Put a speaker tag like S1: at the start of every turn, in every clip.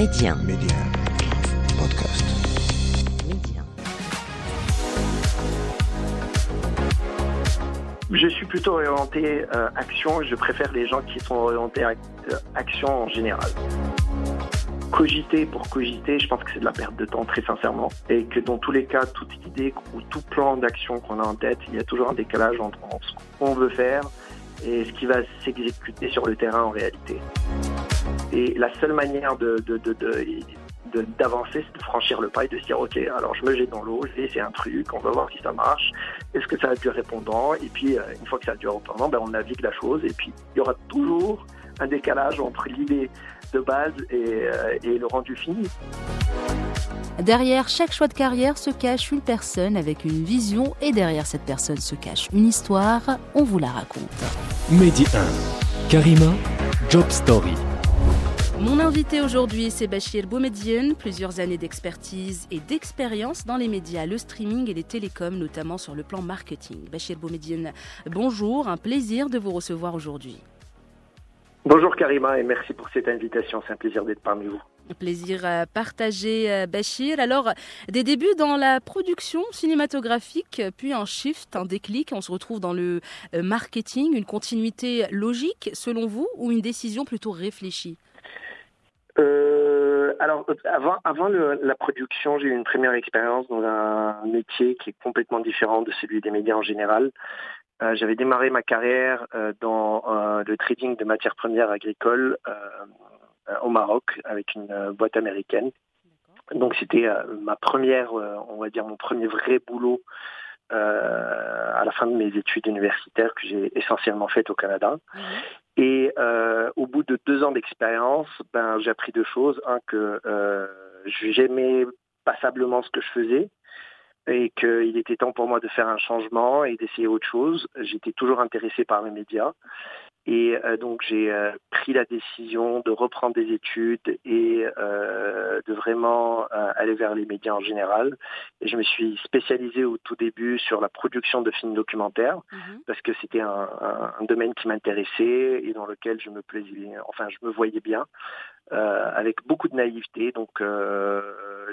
S1: Média.
S2: Média. Podcast.
S1: Média.
S3: Je suis plutôt orienté euh, action. Je préfère les gens qui sont orientés à, euh, action en général. Cogiter pour cogiter, je pense que c'est de la perte de temps, très sincèrement. Et que dans tous les cas, toute idée ou tout plan d'action qu'on a en tête, il y a toujours un décalage entre ce qu'on veut faire et ce qui va s'exécuter sur le terrain en réalité. Et la seule manière de, de, de, de de- d'avancer, c'est de franchir le pas et de se dire ok, alors je me jette dans l'eau, je vais essayer un truc, on va voir si ça marche, est-ce que ça a du répondant, et puis euh, une fois que ça a du répondant, ben, on navigue la chose, et puis il y aura toujours un décalage entre l'idée de base et, euh, et le rendu fini.
S4: Derrière chaque choix de carrière se cache une personne avec une vision et derrière cette personne se cache une histoire. On vous la raconte.
S5: Mehdi 1. Karima, Job Story.
S4: Mon invité aujourd'hui, c'est Bachir Boumediene, plusieurs années d'expertise et d'expérience dans les médias, le streaming et les télécoms, notamment sur le plan marketing. Bachir Boumediene, bonjour, un plaisir de vous recevoir aujourd'hui.
S3: Bonjour Karima et merci pour cette invitation, c'est un plaisir d'être parmi vous.
S4: Plaisir euh, partagé, euh, Bachir. Alors, des débuts dans la production cinématographique, puis un shift, un déclic, on se retrouve dans le euh, marketing, une continuité logique selon vous ou une décision plutôt réfléchie?
S3: Euh, alors, euh, avant, avant le- la production, j'ai eu une première expérience dans un métier qui est complètement différent de celui des médias en général. Euh, J'avais démarré ma carrière euh, dans euh, le trading de matières premières agricoles euh, au Maroc avec une boîte américaine. Donc c'était ma première, euh, on va dire mon premier vrai boulot à la fin de mes études universitaires que j'ai essentiellement faites au Canada. Et euh, au bout de deux ans d'expérience, ben, j'ai appris deux choses. Un, que euh, j'aimais passablement ce que je faisais et qu'il était temps pour moi de faire un changement et d'essayer autre chose. J'étais toujours intéressé par les médias. Et euh, donc j'ai euh, pris la décision de reprendre des études et euh, de vraiment euh, aller vers les médias en général. Et je me suis spécialisé au tout début sur la production de films documentaires
S4: Mhm.
S3: parce que c'était un, un- un domaine qui m'intéressait et dans lequel je me plaisais, enfin je me voyais bien, euh, avec beaucoup de naïveté. Donc euh,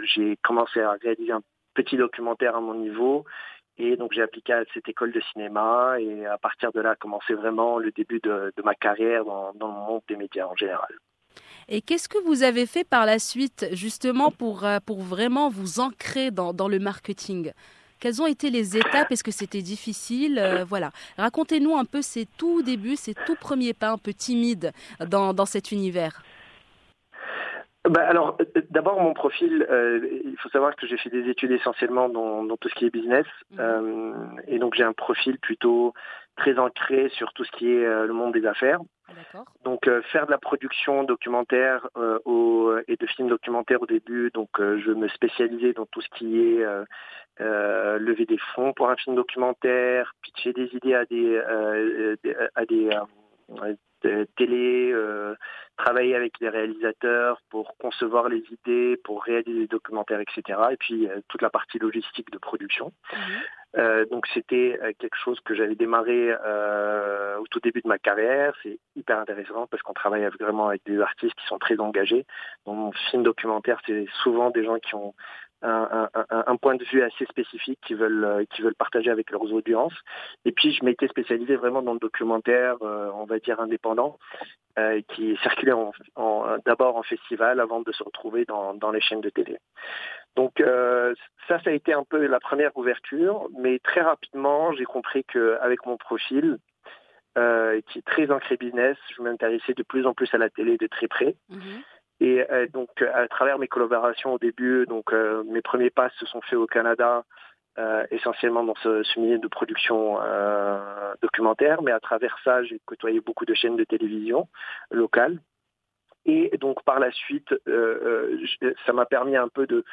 S3: j'ai commencé à réaliser un petit documentaire à mon niveau et donc j'ai appliqué à cette école de cinéma et à partir de là a commencé vraiment le début de, ma carrière dans, dans le monde des médias en général.
S4: Et qu'est-ce que vous avez fait par la suite, justement, pour, euh, pour vraiment vous ancrer dans, dans le marketing? Quelles ont été les étapes? Est-ce que c'était difficile? Euh, Voilà. Racontez-nous un peu ces tout débuts, ces tout premiers pas un peu timides dans, dans cet univers.
S3: Bah, alors, euh, d'abord, mon profil, euh, il faut savoir que j'ai fait des études essentiellement dans, dans tout ce qui est business.
S4: Mhm.
S3: Euh, et donc, j'ai un profil plutôt très ancré sur tout ce qui est euh, le monde des affaires. Donc, euh, faire de la production documentaire euh, au, et de films documentaires au début, donc euh, je me spécialisais dans tout ce qui est euh, euh, lever des fonds pour un film documentaire, pitcher des idées à des, euh, à des euh, de télé, euh, travailler avec les réalisateurs pour concevoir les idées, pour réaliser des documentaires, etc. Et puis euh, toute la partie logistique de production.
S4: Mhm.
S3: Euh, donc c'était quelque chose que j'avais démarré euh, au tout début de ma carrière. C'est hyper intéressant parce qu'on travaille vraiment avec des artistes qui sont très engagés. Dans mon film documentaire, c'est souvent des gens qui ont un, un- un- point de vue assez spécifique qui veulent euh, qui veulent partager avec leurs audiences. Et puis je m'étais spécialisé vraiment dans le documentaire, euh, on va dire indépendant, euh, qui circulait en, en- d'abord en festival avant de se retrouver dans, dans les chaînes de télé. Donc euh, ça, ça a été un peu la première ouverture, mais très rapidement, j'ai compris qu'avec mon profil, euh, qui est très ancré business, je m'intéressais de plus en plus à la télé de très près.
S4: Mhm.
S3: Et euh, donc, à travers mes collaborations au début, donc euh, mes premiers pas se sont faits au Canada, euh, essentiellement dans ce, ce milieu de production euh, documentaire, mais à travers ça, j'ai côtoyé beaucoup de chaînes de télévision locales. Et donc, par la suite, euh, euh, ça m'a permis un peu de,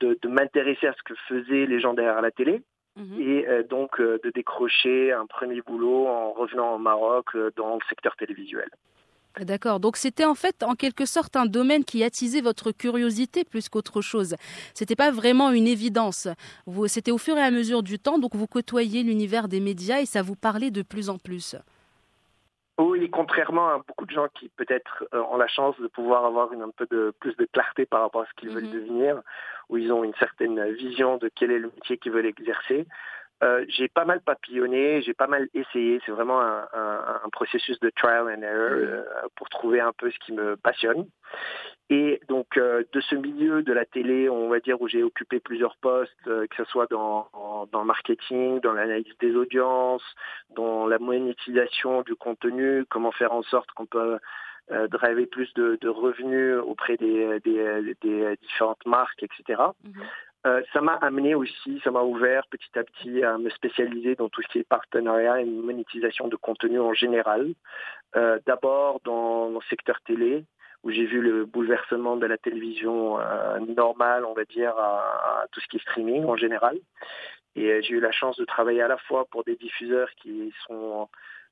S3: de, de m'intéresser à ce que faisaient les gens derrière la télé
S4: Mhm.
S3: et euh, donc euh, de décrocher un premier boulot en revenant au Maroc euh, dans le secteur télévisuel.
S4: D'accord. Donc c'était en fait en quelque sorte un domaine qui attisait votre curiosité plus qu'autre chose. C'était pas vraiment une évidence. Vous, c'était au fur et à mesure du temps, donc vous côtoyez l'univers des médias et ça vous parlait de plus en plus.
S3: Oui, contrairement à beaucoup de gens qui peut-être euh, ont la chance de pouvoir avoir une, un peu de plus de clarté par rapport à ce qu'ils veulent
S4: Mhm.
S3: devenir, où ils ont une certaine vision de quel est le métier qu'ils veulent exercer. Euh, j'ai pas mal papillonné, j'ai pas mal essayé. C'est vraiment un, un- un processus de trial and error euh, pour trouver un peu ce qui me passionne. Et donc euh, de ce milieu de la télé, on va dire où j'ai occupé plusieurs postes, que ce soit dans, en- dans le marketing, dans l'analyse des audiences, dans la monétisation du contenu, comment faire en sorte qu'on peut driver plus de, de revenus auprès des, des, des différentes marques, etc. Euh, ça m'a amené aussi, ça m'a ouvert petit à petit à me spécialiser dans tout ce qui est partenariat et monétisation de contenu en général. Euh, D'abord dans le secteur télé, où j'ai vu le bouleversement de la télévision euh, normale, on va dire, à, à tout ce qui est streaming en général. Et euh, j'ai eu la chance de travailler à la fois pour des diffuseurs qui sont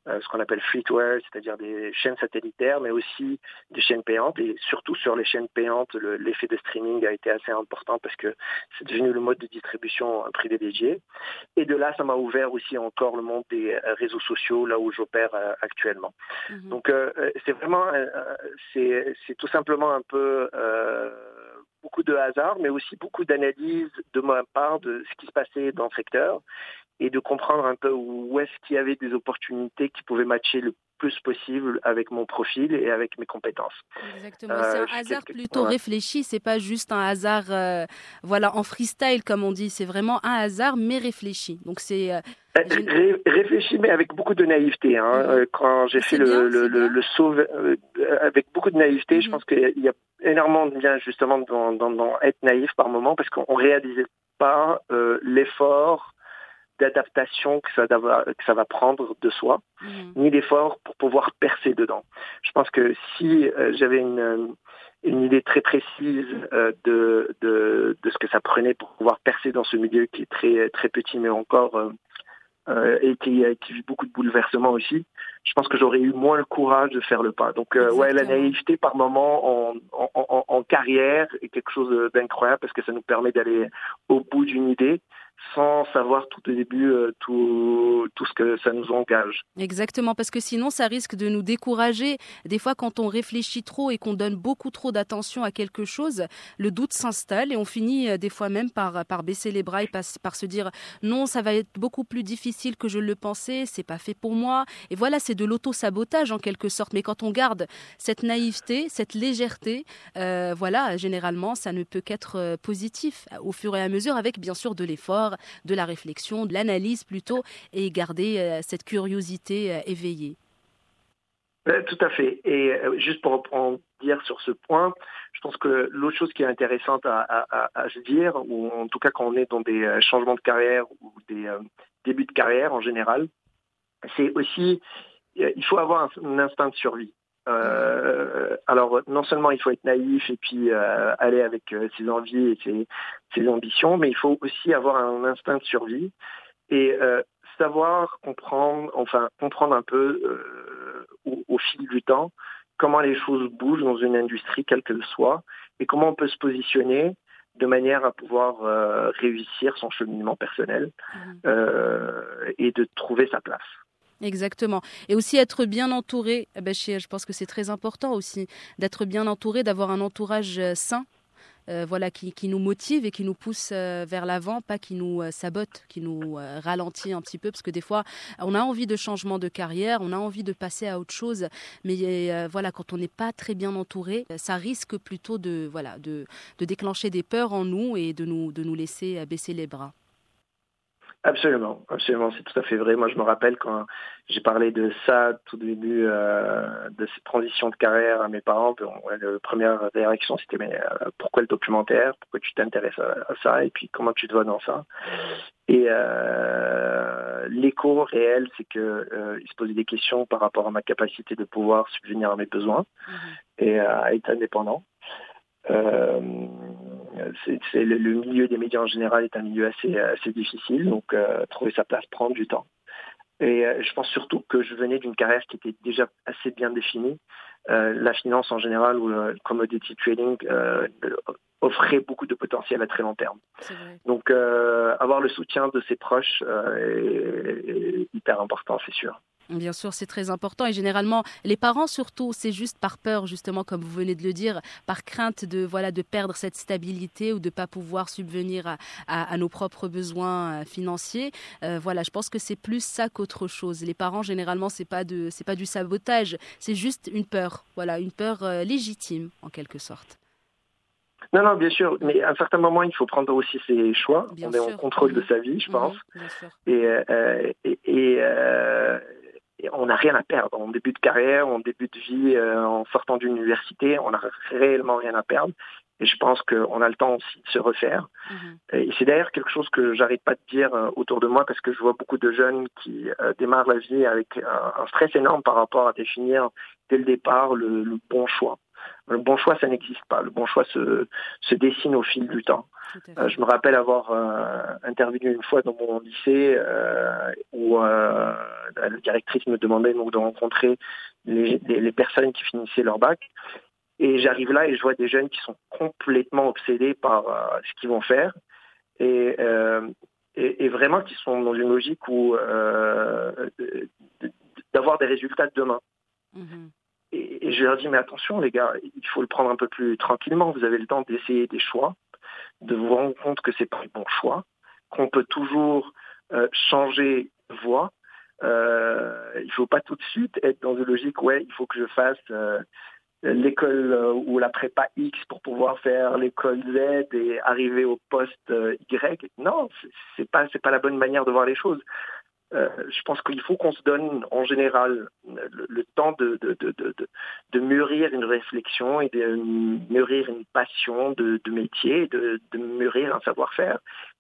S3: ce qu'on appelle free-to-air, c'est-à-dire des chaînes satellitaires, mais aussi des chaînes payantes. Et surtout sur les chaînes payantes, le- l'effet de streaming a été assez important parce que c'est devenu le mode de distribution euh, privilégié. Et de là, ça m'a ouvert aussi encore le monde des euh, réseaux sociaux, là où j'opère euh, actuellement.
S4: Mhm.
S3: Donc euh, euh, c'est vraiment, euh, euh, c'est c'est tout simplement un peu euh, beaucoup de hasard, mais aussi beaucoup d'analyse de ma part de ce qui se passait dans le secteur et de comprendre un peu où est-ce qu'il y avait des opportunités qui pouvaient matcher le plus possible avec mon profil et avec mes compétences.
S4: Exactement.
S3: Euh,
S4: c'est un hasard plutôt réfléchi. C'est pas juste un hasard, euh, voilà, en freestyle comme on dit. C'est vraiment un hasard mais réfléchi. Donc c'est euh, J'ai-
S3: ré- Réfléchis, mais avec beaucoup de naïveté. Hein. Quand j'ai fait
S4: bien,
S3: le, le, le, saut avec beaucoup de naïveté, je
S4: Mhm.
S3: pense qu'il y a énormément de bien justement dans, dans, dans être naïf par moment, parce qu'on réalisait pas l'effort d'adaptation que ça, va- que ça va prendre de soi,
S4: mhm.
S3: ni l'effort pour pouvoir percer dedans. Je pense que si euh, j'avais une, euh, une idée très précise euh, de, de, de ce que ça prenait pour pouvoir percer dans ce milieu qui est très, très petit, mais encore euh, et qui, qui vit beaucoup de bouleversements aussi, je pense que j'aurais eu moins le courage de faire le pas. Donc, euh, ouais, la naïveté par moment en, en, en, en carrière est quelque chose d'incroyable parce que ça nous permet d'aller au bout d'une idée sans savoir tout au début euh, tout, ce que ça nous engage.
S4: Exactement, parce que sinon ça risque de nous décourager. Des fois, quand on réfléchit trop et qu'on donne beaucoup trop d'attention à quelque chose, le doute s'installe et on finit euh, des fois même par, baisser les bras et par, se dire non, ça va être beaucoup plus difficile que je le pensais, c'est pas fait pour moi. Et voilà, c'est de l'auto-sabotage en quelque sorte. Mais quand on garde cette naïveté, cette légèreté, euh, voilà, généralement, ça ne peut qu'être euh, positif au fur et à mesure, avec bien sûr de l'effort, de la réflexion, de l'analyse plutôt, et garder euh, cette curiosité euh, éveillée.
S3: Euh, Tout à fait. Et juste pour en dire sur ce point, je pense que l'autre chose qui est intéressante à, se dire, ou en tout cas quand on est dans des changements de carrière ou des débuts de carrière en général, c'est aussi, euh, il faut avoir un instinct de survie. Euh, alors non seulement il faut être naïf et puis euh, aller avec euh, ses envies et ses, ses ambitions, mais il faut aussi avoir un instinct de survie et euh, savoir comprendre, enfin comprendre un peu euh, au, au fil du temps comment les choses bougent dans une industrie quelle qu'elle soit et comment on peut se positionner de manière à pouvoir euh, réussir son cheminement personnel euh, et de trouver sa place.
S4: Exactement. Et aussi être bien entouré. Eh ben, je pense que c'est très important aussi d'être bien entouré, d'avoir un entourage euh, sain. euh, voilà, qui, qui nous motive et qui nous pousse euh, vers l'avant, pas qui nous sabote, qui nous ralentit un petit peu, parce que des fois, on a envie de changement de carrière, on a envie de passer à autre chose, mais voilà, quand on n'est pas très bien entouré, ça risque plutôt de, voilà, de, de déclencher des peurs en nous et de nous, de nous laisser baisser les bras.
S3: Absolument, absolument, c'est tout à fait vrai. Moi, je me rappelle quand j'ai parlé de ça tout début euh, de cette transition de carrière à mes parents. La première réaction, c'était mais euh, pourquoi le documentaire? Pourquoi tu t'intéresses à, à, ça? Et puis comment tu te vois dans ça? Et euh, l'écho réel, c'est que euh, il se posait des questions par rapport à ma capacité de pouvoir subvenir à mes besoins
S4: Mhm.
S3: et à être indépendant. Euh, c'est, c'est le, le, milieu des médias en général est un milieu assez, assez difficile, donc euh, trouver sa place prend du temps. Et euh, je pense surtout que je venais d'une carrière qui était déjà assez bien définie. Euh, la finance en général ou le commodity trading euh, offrait beaucoup de potentiel à très long terme. Donc euh, avoir le soutien de ses proches euh, est, est hyper important, c'est sûr.
S4: Bien sûr, c'est très important et généralement les parents surtout, c'est juste par peur justement comme vous venez de le dire, par crainte de voilà de perdre cette stabilité ou de pas pouvoir subvenir à, nos propres besoins euh, financiers. Euh, voilà, je pense que c'est plus ça qu'autre chose. Les parents généralement c'est pas de c'est pas du sabotage, c'est juste une peur, voilà, une peur euh, légitime en quelque sorte.
S3: Non, non, bien sûr, mais à un certain moment, il faut prendre aussi ses choix. on est en contrôle de mhm. sa vie, je pense. Mhm, et, et, on n'a rien à perdre. En début de carrière, en début de vie, euh, en sortant d'université, on n'a réellement rien à perdre. Et je pense qu'on a le temps aussi de se refaire. Mhm. Et c'est d'ailleurs quelque chose que j'arrête pas de dire euh, autour de moi parce que je vois beaucoup de jeunes qui euh, démarrent la vie avec un, stress énorme par rapport à définir dès le départ le bon choix. Le bon choix, ça n'existe pas. Le bon choix se, se dessine au fil du temps. Euh, je me rappelle avoir euh, intervenu une fois dans mon lycée euh, où la directrice me demandait donc de rencontrer les, les, personnes qui finissaient leur bac. Et j'arrive là et je vois des jeunes qui sont complètement obsédés par ce qu'ils vont faire. Et, et, et, vraiment qui sont dans une logique où d'avoir des résultats de demain. Mm-hmm. Et, je leur dis, mais attention les gars, il faut le prendre un peu plus tranquillement. Vous avez le temps d'essayer des choix, de vous rendre compte que c'est pas le bon choix, qu'on peut toujours euh, changer voie. Euh, il faut pas tout de suite être dans une logique, ouais, il faut que je fasse euh, l'école euh, ou la prépa X pour pouvoir faire l'école Z et arriver au poste Y. Non, c'est pas c'est pas la bonne manière de voir les choses. Euh, je pense qu'il faut qu'on se donne en général le, temps de, de, de, de, mûrir une réflexion et de mûrir une passion de, métier, de, de mûrir un savoir-faire,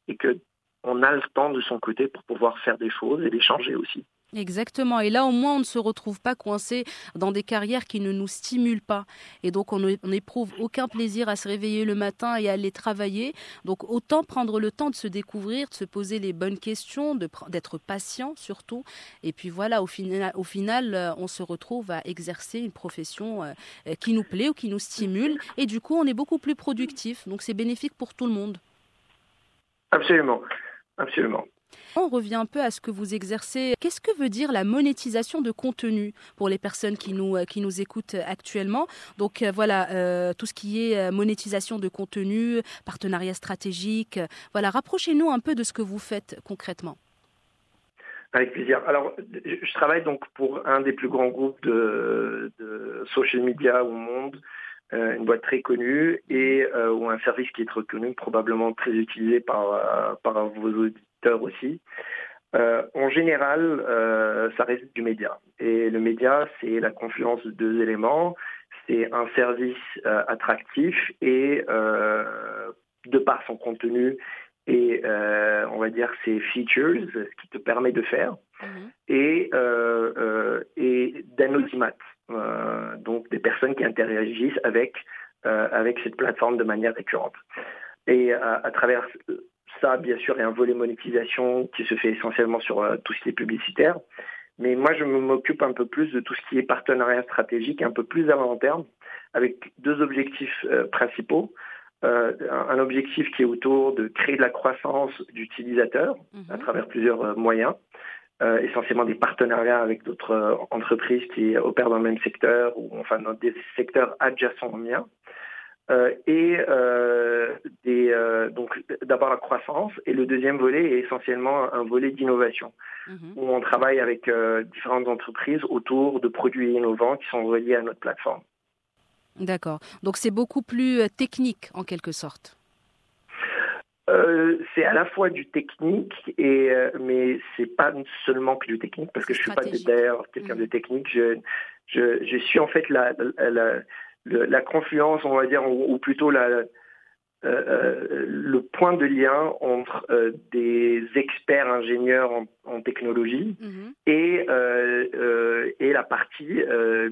S3: et qu'on a le temps de son côté pour pouvoir faire des choses et les changer aussi.
S4: Exactement. Et là, au moins, on ne se retrouve pas coincé dans des carrières qui ne nous stimulent pas. Et donc, on n'éprouve aucun plaisir à se réveiller le matin et à aller travailler. Donc, autant prendre le temps de se découvrir, de se poser les bonnes questions, d'être patient surtout. Et puis voilà, au final, au final, euh, on se retrouve à exercer une profession euh, euh, qui nous plaît ou qui nous stimule. Et du coup, on est beaucoup plus productif. Donc, c'est bénéfique pour tout le monde.
S3: Absolument. Absolument.
S4: On revient un peu à ce que vous exercez. Qu'est-ce que veut dire la monétisation de contenu pour les personnes qui nous, euh, qui nous écoutent actuellement? Donc euh, voilà, euh, tout ce qui est monétisation de contenu, partenariat stratégique. Voilà, rapprochez-nous un peu de ce que vous faites concrètement.
S3: Avec plaisir. Alors, je travaille donc pour un des plus grands groupes de, social media au monde, une boîte très connue et ou un service qui est reconnu, probablement très utilisé par, par vos auditeurs aussi. Euh, en général, euh, ça reste du média. Et le média, c'est la confluence de deux éléments. C'est un service euh, attractif et de par son contenu et on va dire ses features, ce qui te permet de faire, mhm. et, et d'anonymat, donc des personnes qui interagissent avec avec cette plateforme de manière récurrente. Et à travers ça, bien sûr, il y a un volet monétisation qui se fait essentiellement sur euh, tout ce qui est publicitaire. Mais moi, je m'occupe un peu plus de tout ce qui est partenariat stratégique, un peu plus à long terme, avec deux objectifs euh, principaux. Euh, un objectif qui est autour de créer de la croissance d'utilisateurs mhm. à travers plusieurs moyens, essentiellement des partenariats avec d'autres entreprises qui opèrent dans le même secteur ou enfin dans des secteurs adjacents aux miens. Euh, et euh, des, euh, donc d'abord la croissance et le deuxième volet est essentiellement un volet d'innovation mhm. où on travaille avec différentes entreprises autour de produits innovants qui sont reliés à notre plateforme.
S4: D'accord. Donc c'est beaucoup plus technique en quelque sorte.
S3: c'est à la fois du technique et mais c'est pas seulement que du technique parce que je suis pas d'ailleurs quelqu'un de mhm. technique. Je, je, je suis en fait la, la la confluence, on va dire, ou, plutôt la, euh, euh, le point de lien entre euh, des experts ingénieurs en, technologie mm-hmm. et, et la partie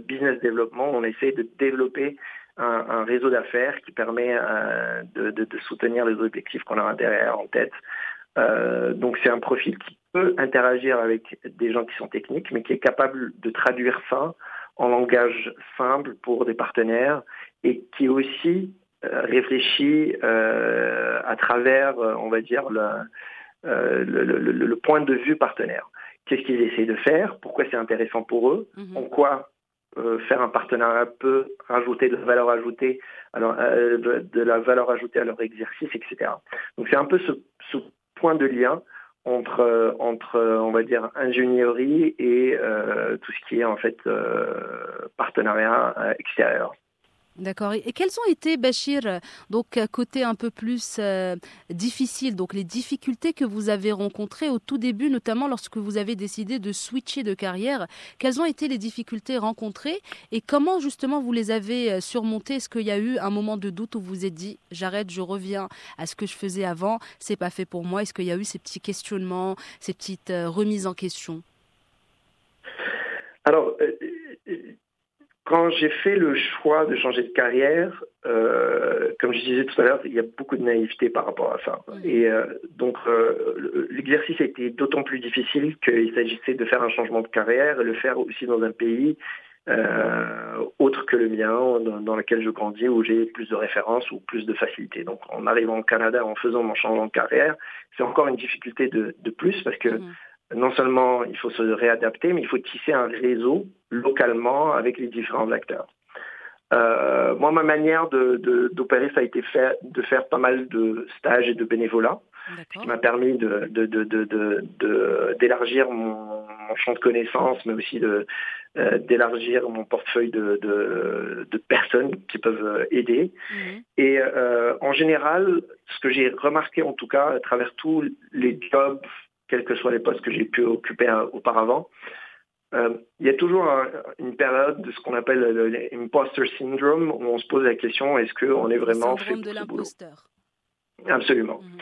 S3: business développement. On essaie de développer un, réseau d'affaires qui permet de, de, soutenir les objectifs qu'on a derrière en tête. donc c'est un profil qui peut interagir avec des gens qui sont techniques, mais qui est capable de traduire ça en langage simple pour des partenaires et qui aussi euh, réfléchit euh, à travers, euh, on va dire, le, le, point de vue partenaire. qu'est-ce qu'ils essaient de faire, pourquoi c'est intéressant pour eux,
S4: Mhm.
S3: en quoi euh, faire un partenariat peut rajouter de la valeur ajoutée, alors, de, de la valeur ajoutée à leur exercice, etc. Donc c'est un peu ce, ce point de lien entre, entre on va dire, ingénierie et euh, tout ce qui est en fait euh, partenariat euh, extérieur.
S4: D'accord. Et quels ont été, Bachir, euh, donc côté un peu plus euh, difficile, donc les difficultés que vous avez rencontrées au tout début, notamment lorsque vous avez décidé de switcher de carrière, quelles ont été les difficultés rencontrées? Et comment justement vous les avez euh, surmontées? Est-ce qu'il y a eu un moment de doute où vous vous êtes dit j'arrête, je reviens à ce que je faisais avant, c'est pas fait pour moi? Est-ce qu'il y a eu ces petits questionnements, ces petites remises en question?
S3: Alors, quand j'ai fait le choix de changer de carrière, euh, comme je disais tout à l'heure, il y a beaucoup de naïveté par rapport à ça. Et euh, donc, euh, le- l'exercice a été d'autant plus difficile qu'il s'agissait de faire un changement de carrière et le faire aussi dans un pays euh, autre que le mien, dans, dans lequel je grandis, où j'ai plus de références ou plus de facilité. Donc, en arrivant au Canada, en faisant mon changement de carrière, c'est encore une difficulté de, de plus parce que
S4: Mhm.
S3: Non seulement il faut se réadapter, mais il faut tisser un réseau localement avec les différents acteurs. Euh, moi, ma manière de- de- d'opérer, ça a été fait, de faire pas mal de stages et de bénévolat, ce qui m'a permis de- de- de- de- de- de- d'élargir mon, mon champ de connaissances, mais aussi euh, d'élargir mon portefeuille de, de- de personnes qui peuvent euh, aider.
S4: Mhm.
S3: Et euh, en général, ce que j'ai remarqué en tout cas à travers tous les jobs, quels que soient les postes que j'ai pu occuper euh, auparavant, euh, il y a toujours un- une période de ce qu'on appelle le- l'imposter syndrome où on se pose la question est-ce qu'on est vraiment fait pour
S4: de
S3: ce boulot?
S4: l'imposteur.
S3: Absolument.
S4: Mhm.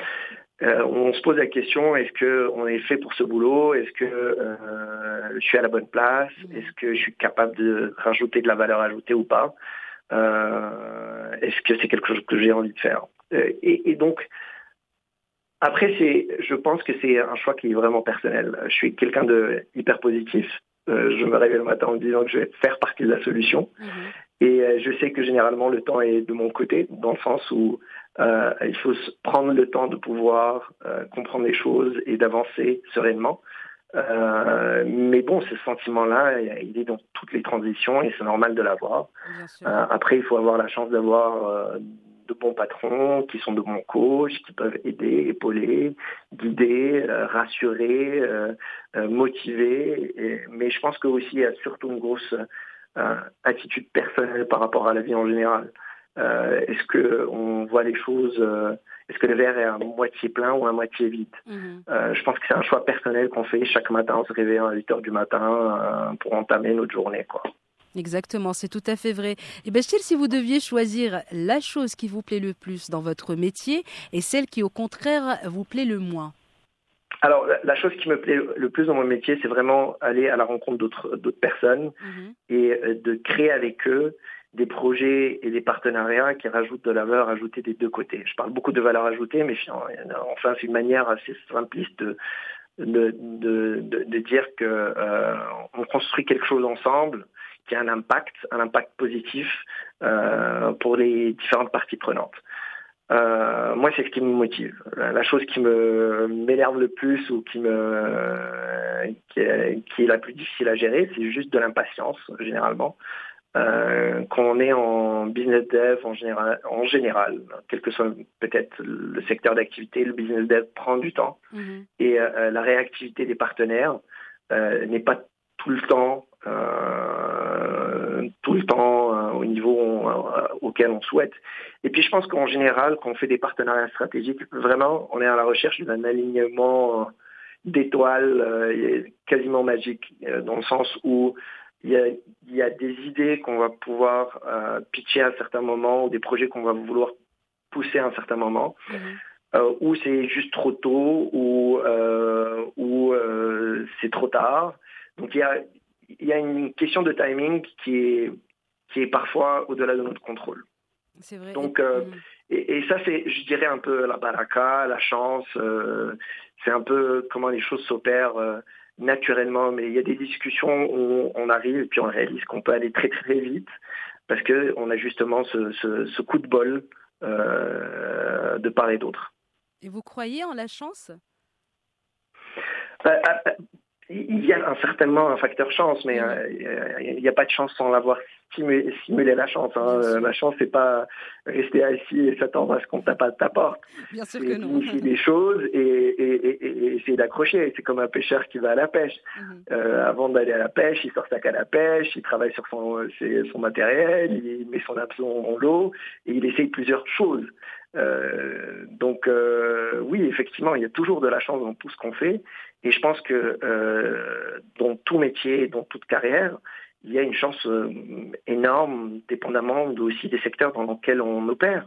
S3: Euh, on se pose la question est-ce qu'on est fait pour ce boulot? Est-ce que euh, je suis à la bonne place?
S4: Mhm.
S3: Est-ce que je suis capable de rajouter de la valeur ajoutée ou pas? Est-ce que c'est quelque chose que j'ai envie de faire? Et, et donc, après, c'est, je pense que c'est un choix qui est vraiment personnel. Je suis quelqu'un de hyper positif. Euh, je me réveille le matin en me disant que je vais faire partie de la solution.
S4: Mhm.
S3: Et euh, je sais que généralement le temps est de mon côté, dans le sens où euh, il faut prendre le temps de pouvoir euh, comprendre les choses et d'avancer sereinement. Euh, mais bon, ce sentiment-là, il est dans toutes les transitions et c'est normal de l'avoir. Euh, après, il faut avoir la chance d'avoir euh, de bons patrons qui sont de bons coachs, qui peuvent aider, épauler, guider, euh, rassurer, euh, euh, motiver. Et- mais je pense que aussi il y a surtout une grosse euh, attitude personnelle par rapport à la vie en général. Euh, est-ce que on voit les choses euh, Est-ce que le verre est à moitié plein ou à moitié vide?
S4: Mhm.
S3: Euh, Je pense que c'est un choix personnel qu'on fait chaque matin en se réveillant à 8 heures du matin euh, pour entamer notre journée, quoi.
S4: Exactement, c'est tout à fait vrai. Et Bachir, si vous deviez choisir la chose qui vous plaît le plus dans votre métier et celle qui, au contraire, vous plaît le moins?
S3: Alors, la, chose qui me plaît le plus dans mon métier, c'est vraiment aller à la rencontre d'autres personnes
S4: Mhm.
S3: et euh, de créer avec eux des projets et des partenariats qui rajoutent de la valeur ajoutée des deux côtés. Je parle beaucoup de valeur ajoutée, mais enfin, c'est une manière assez simpliste de, de, de, de, de dire que euh, on construit quelque chose ensemble qui a un impact, un impact positif euh, pour les différentes parties prenantes. Euh, moi, c'est ce qui me motive. La, chose qui me m'énerve le plus ou qui me qui est, qui est la plus difficile à gérer, c'est juste de l'impatience généralement. Euh, quand on est en business dev en général, en général, quel que soit peut-être le secteur d'activité, le business dev prend du temps
S4: Mhm.
S3: et euh, la réactivité des partenaires n'est pas tout le temps tout le temps euh, au niveau euh, auquel on souhaite. Et puis je pense qu'en général, quand on fait des partenariats stratégiques, vraiment, on est à la recherche d'un alignement euh, d'étoiles euh, quasiment magique, euh, dans le sens où il y a, il y a des idées qu'on va pouvoir euh, pitcher à un certain moment ou des projets qu'on va vouloir pousser à un certain moment euh, ou c'est juste trop tôt, ou, euh, ou euh, c'est trop tard. Donc il y a, il y a une question de timing qui est, qui est parfois au-delà de notre contrôle.
S4: C'est vrai.
S3: Donc,
S4: Et-
S3: euh. Et, et ça, c'est, je dirais, un peu la baraka, la chance. euh, c'est un peu comment les choses s'opèrent euh, naturellement. Mais il y a des discussions où on arrive et puis on réalise qu'on peut aller très très vite parce que on a justement ce, ce, ce coup de bol de part et d'autre.
S4: Et vous croyez en la chance?
S3: Euh, euh, il y a certainement un facteur chance, mais euh, il n'y a pas de chance sans l'avoir simuler la chance. Hein. La chance, c'est pas rester assis et s'attendre à ce qu'on tape à ta porte.
S4: Bien sûr
S3: que
S4: non.
S3: des choses et, et, et, essayer d'accrocher. C'est comme un pêcheur qui va à la pêche. Mhm. euh, avant d'aller à la pêche, il sort sa canne à pêche, il travaille sur son, son matériel, il met son hameçon dans l'eau et il essaye plusieurs choses. Euh, donc euh, oui, effectivement, il y a toujours de la chance dans tout ce qu'on fait. Et je pense que euh, dans tout métier, dans toute carrière, il y a une chance euh, énorme, dépendamment aussi des secteurs dans lesquels on opère.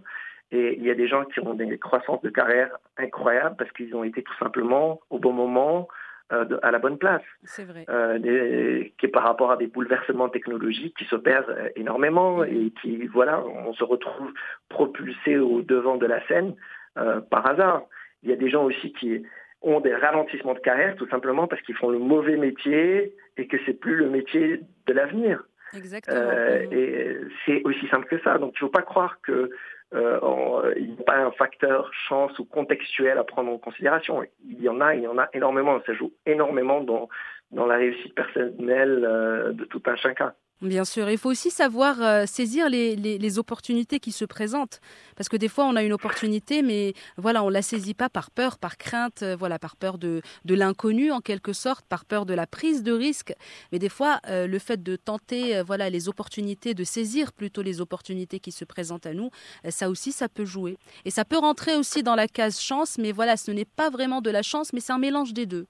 S3: Et il y a des gens qui ont des croissances de carrière incroyables parce qu'ils ont été tout simplement au bon moment, euh, à la bonne place.
S4: C'est vrai.
S3: Euh, qui est par rapport à des bouleversements technologiques qui s'opèrent euh, énormément et qui, voilà, on se retrouve propulsé au devant de la scène par hasard. Il y a des gens aussi qui ont des ralentissements de carrière tout simplement parce qu'ils font le mauvais métier et que c'est plus le métier de l'avenir.
S4: Exactement. Euh,
S3: et c'est aussi simple que ça. Donc il ne faut pas croire que euh, il n'y a pas un facteur chance ou contextuel à prendre en considération. Il y en a, il y en a énormément. Ça joue énormément dans, dans la réussite personnelle euh, de tout un chacun.
S4: Bien sûr, il faut aussi savoir euh, saisir les, opportunités qui se présentent, parce que des fois on a une opportunité, mais voilà, on la saisit pas par peur, par crainte, euh, voilà, par peur de, de l'inconnu en quelque sorte, par peur de la prise de risque. Mais des fois, euh, le fait de tenter, voilà, les opportunités, de saisir plutôt les opportunités qui se présentent à nous, ça aussi, ça peut jouer. Et ça peut rentrer aussi dans la case chance, mais voilà, ce n'est pas vraiment de la chance, mais c'est un mélange des deux.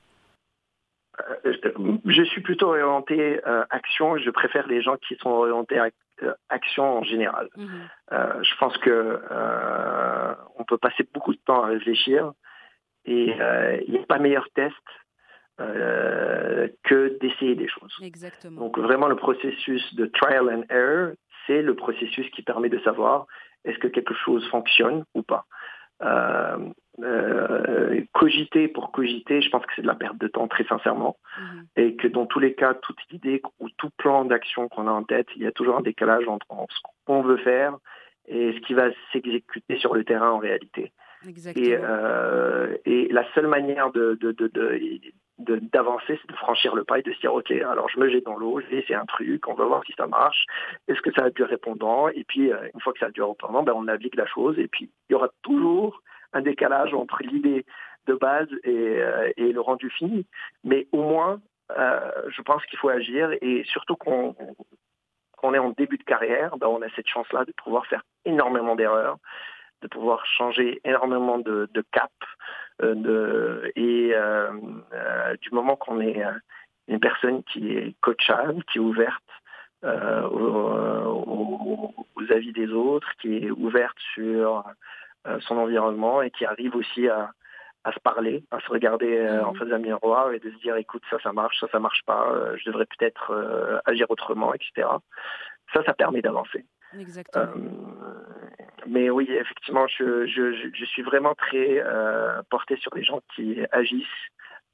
S3: Euh, je suis plutôt orienté euh, action. Je préfère les gens qui sont orientés à, euh, action en général. Mhm. je pense que on peut passer beaucoup de temps à réfléchir et il n'y a pas meilleur test que d'essayer des choses.
S4: Exactement.
S3: Donc vraiment le processus de trial and error, c'est le processus qui permet de savoir est-ce que quelque chose fonctionne ou pas. Euh, euh, cogiter pour cogiter, je pense que c'est de la perte de temps très sincèrement, mhm. et que dans tous les cas, toute idée ou tout plan d'action qu'on a en tête, il y a toujours un décalage entre ce qu'on veut faire et ce qui va s'exécuter sur le terrain en réalité.
S4: Et,
S3: euh, et, la seule manière de, de, de, de d'avancer, c'est de franchir le pas et de se dire, OK, alors je me jette dans l'eau, je vais essayer un truc, on va voir si ça marche, est-ce que ça a du répondant, et puis euh, une fois que ça a du répondant, ben, on navigue la chose, et puis il y aura toujours un décalage entre l'idée de base et, euh, le rendu fini. Mais au moins, euh, je pense qu'il faut agir, et surtout qu'on qu'on est en début de carrière, ben, on a cette chance-là de pouvoir faire énormément d'erreurs, de pouvoir changer énormément de, de cap, euh, de, et euh, euh, du moment qu'on est une personne qui est coachable, qui est ouverte aux, aux, avis des autres, qui est ouverte sur son environnement et qui arrive aussi à, à se parler, à se regarder en face d'un miroir et de se dire écoute ça ça marche, ça ça marche pas, je devrais peut-être agir autrement, etc. Ça ça permet d'avancer.
S4: Exactement.
S3: mais oui, effectivement, je, je, je suis vraiment très euh, porté sur les gens qui agissent.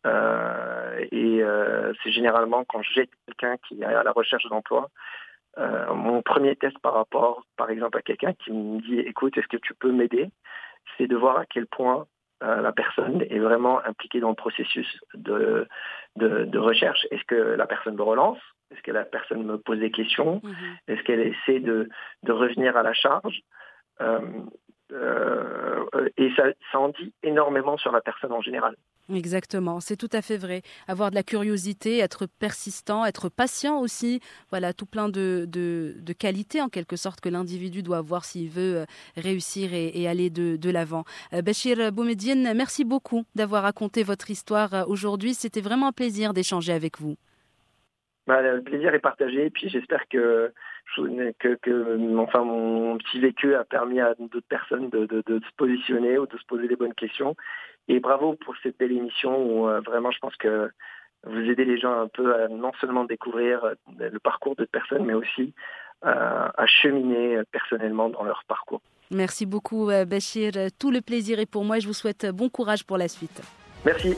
S3: Euh, et euh, c'est généralement quand j'ai quelqu'un qui est à la recherche d'emploi, euh, mon premier test par rapport, par exemple, à quelqu'un qui me dit écoute, est-ce que tu peux m'aider? C'est de voir à quel point euh, la personne est vraiment impliquée dans le processus de, de, de recherche. Est-ce que la personne me relance? Est-ce que la personne me pose des questions mhm. Est-ce qu'elle essaie de, de revenir à la charge euh, euh, et ça, ça en dit énormément sur la personne en général.
S4: Exactement, c'est tout à fait vrai. Avoir de la curiosité, être persistant, être patient aussi, voilà, tout plein de, de, de qualités en quelque sorte que l'individu doit avoir s'il veut euh, réussir et, et aller de, de l'avant. Bachir Boumediene, merci beaucoup d'avoir raconté votre histoire aujourd'hui. C'était vraiment un plaisir d'échanger avec vous.
S3: Bah, le plaisir est partagé et puis j'espère que, que, que, enfin, mon petit vécu a permis à d'autres personnes de, de, de, se positionner ou de se poser les bonnes questions. Et bravo pour cette belle émission où euh, vraiment je pense que vous aidez les gens un peu à non seulement découvrir euh, le parcours d'autres personnes, mais aussi euh, à cheminer personnellement dans leur parcours.
S4: Merci beaucoup Bachir. Tout le plaisir est pour moi. Je vous souhaite bon courage pour la suite.
S3: Merci.